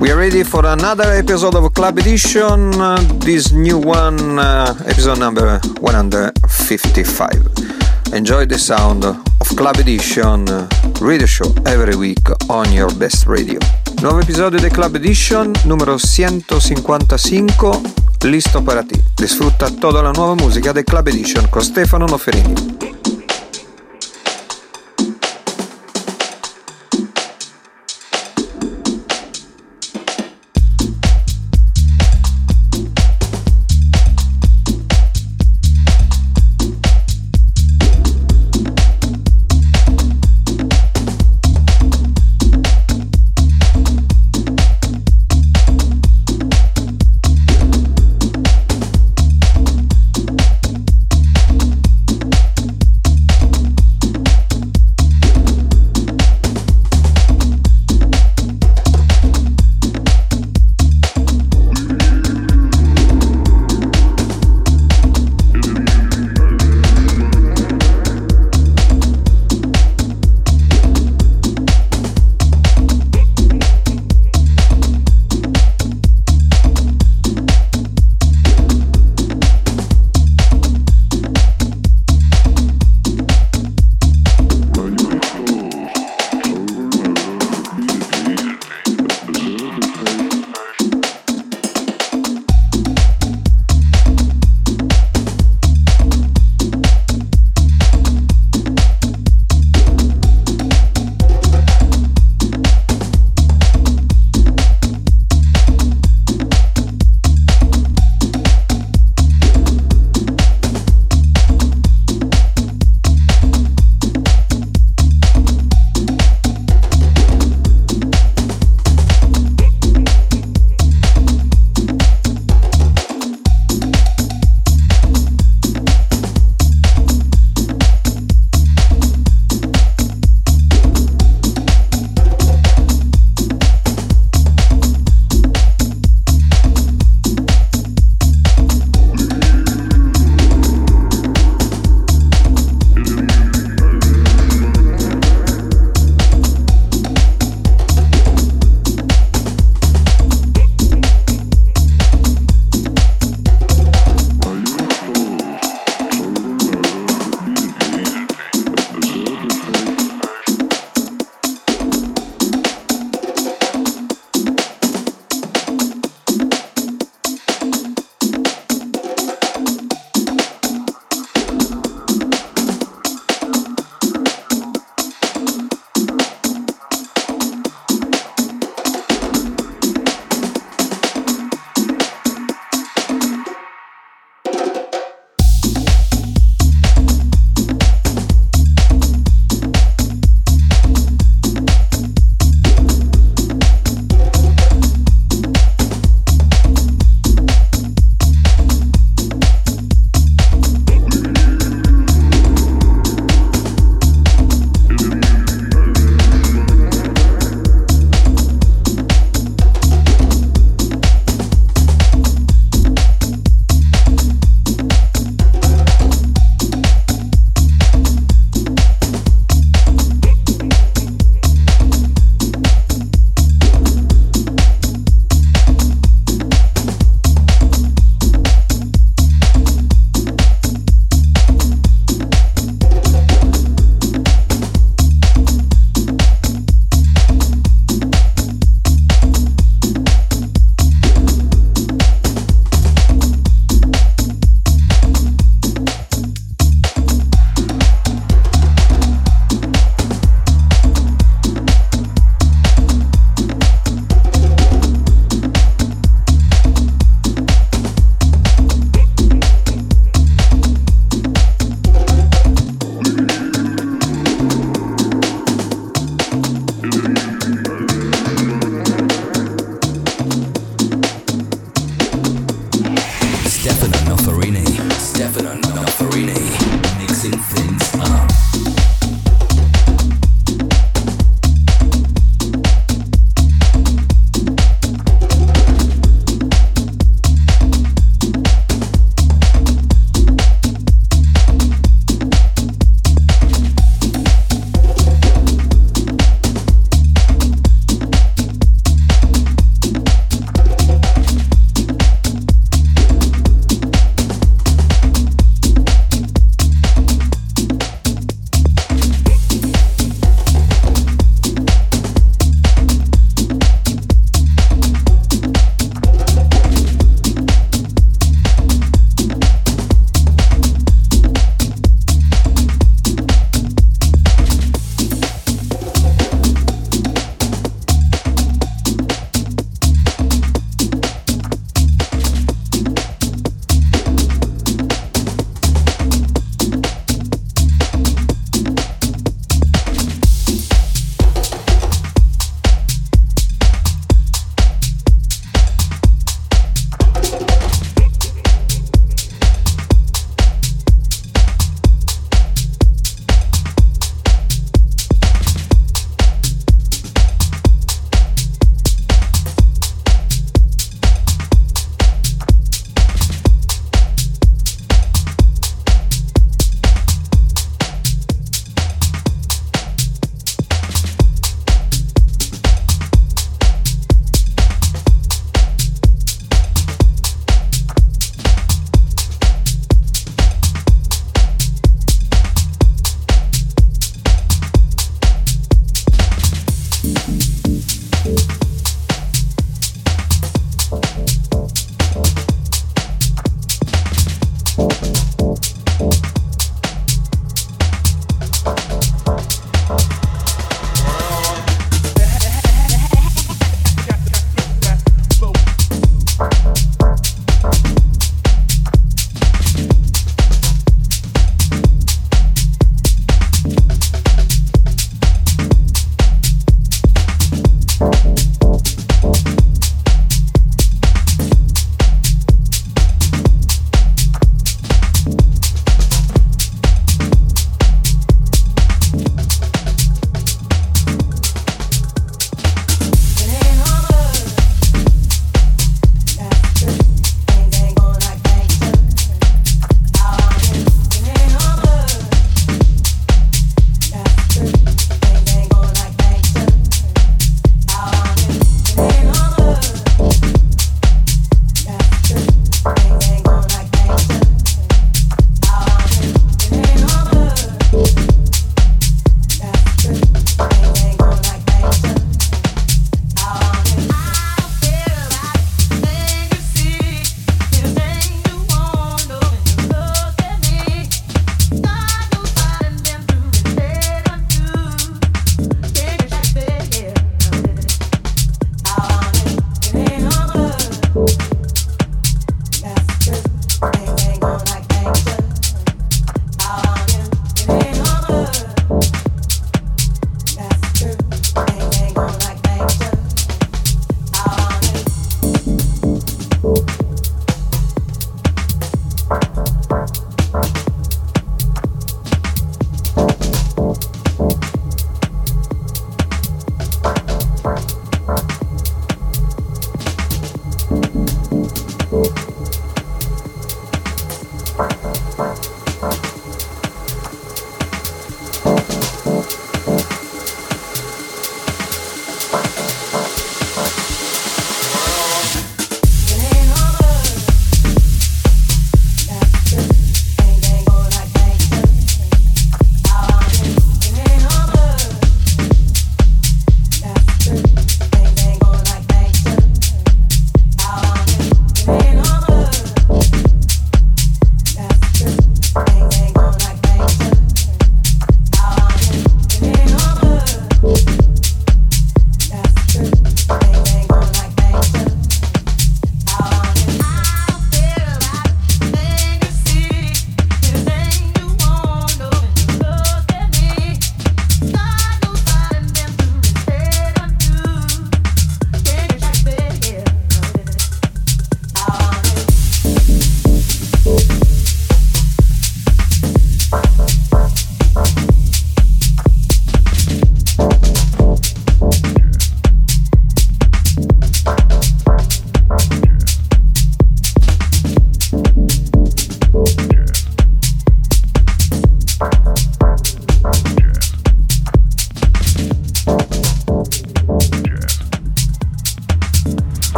We are ready for another episode of Club Edition. Uh, this new one, uh, episode number 155. Enjoy the sound of Club Edition uh, radio show every week on your best radio. Nuovo episodio di Club Edition numero 155, listo para ti. Disfrutta toda la nuova musica del Club Edition con Stefano Noferini.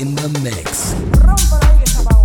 in the mix.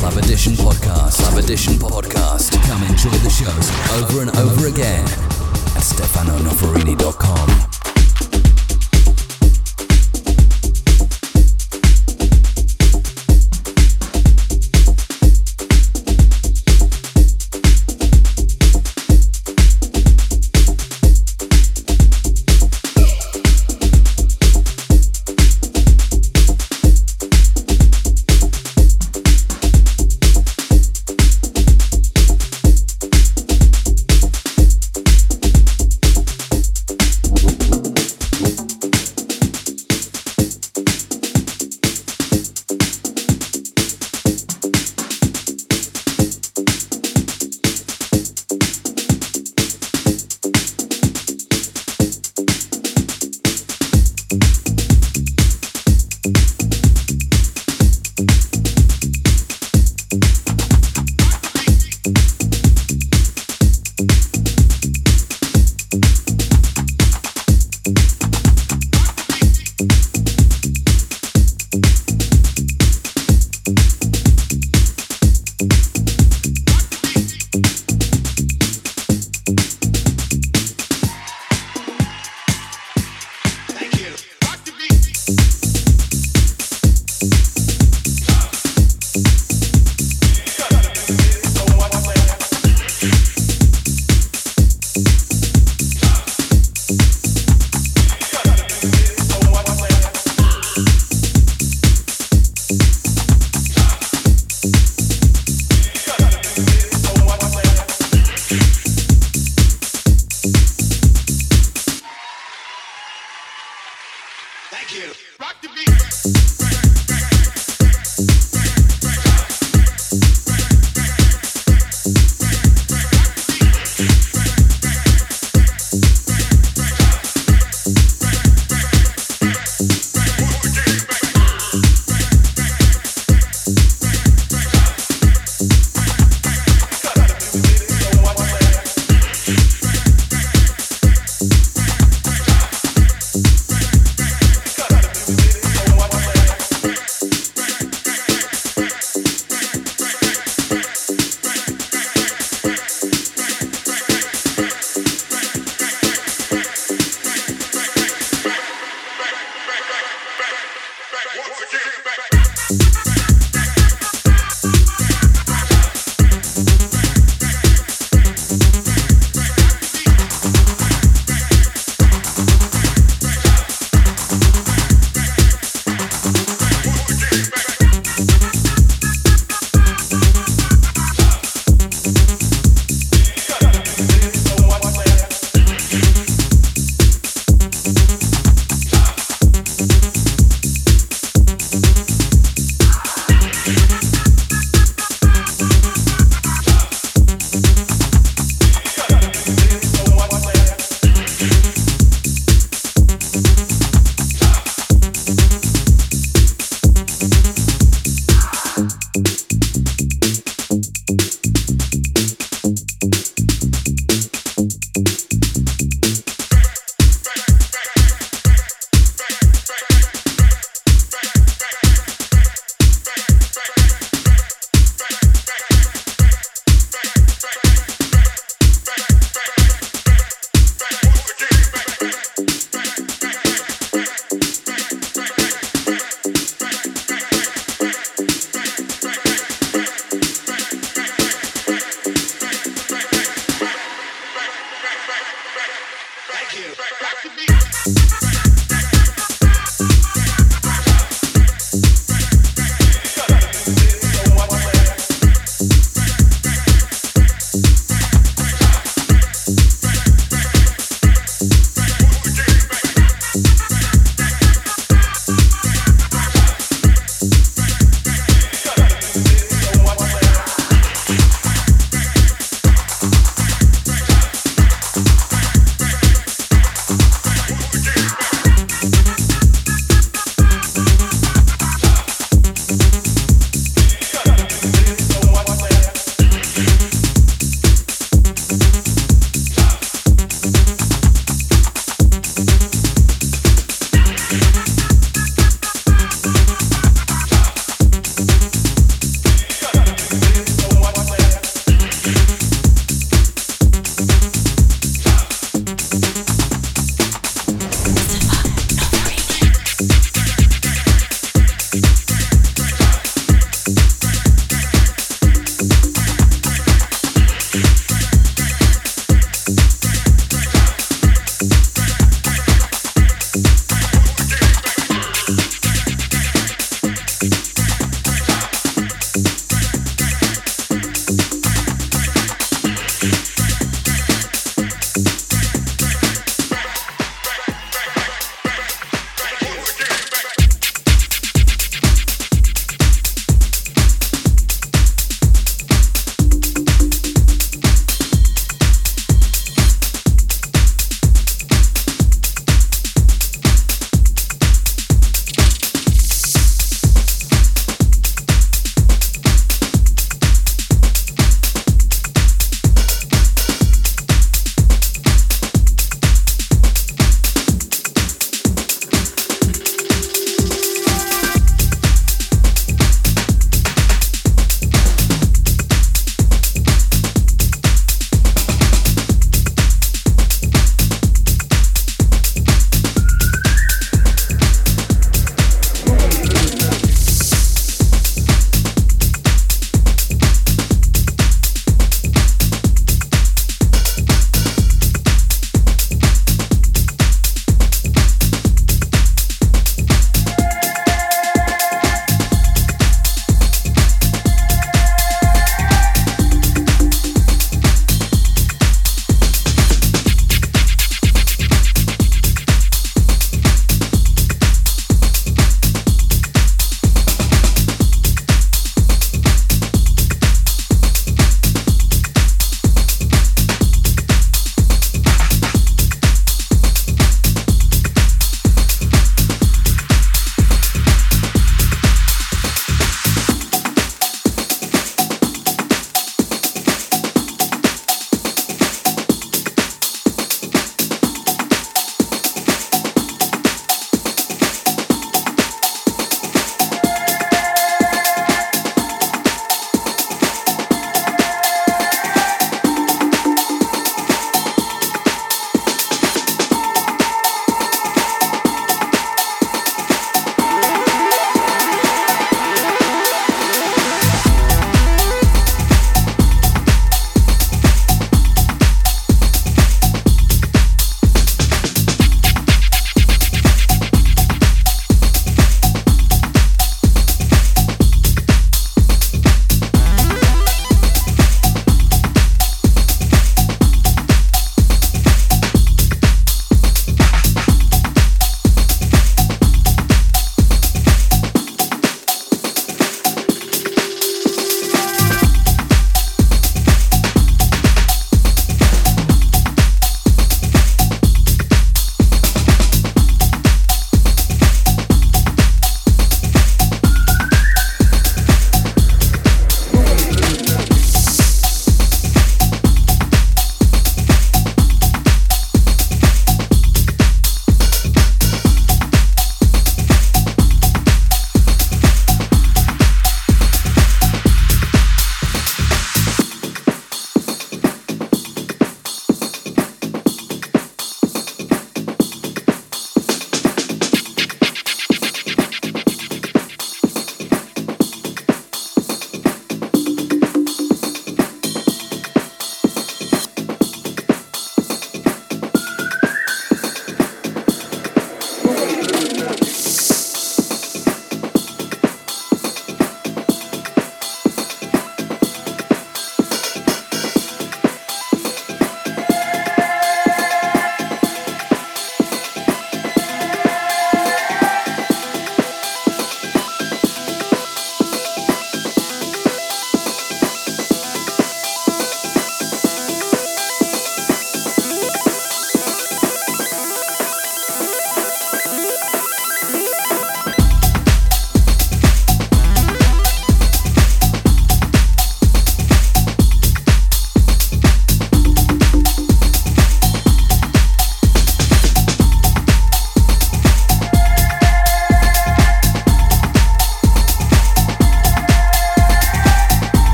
Club Edition Podcast. Club Edition Podcast. Come enjoy the shows over and over again at stefanonoferini.com.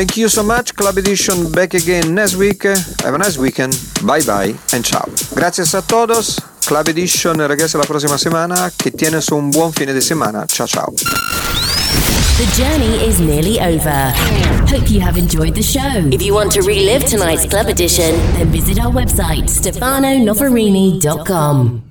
Thank you so much, Club Edition back again next week. Have a nice weekend. Bye bye and ciao. Gracias a todos. Club Edition regresa la próxima semana. Que tienes un buon fine de semana. Ciao ciao. The journey is nearly over. Hope you have enjoyed the show. If you want to relive tonight's club edition, then visit our website, stefanonoferini.com.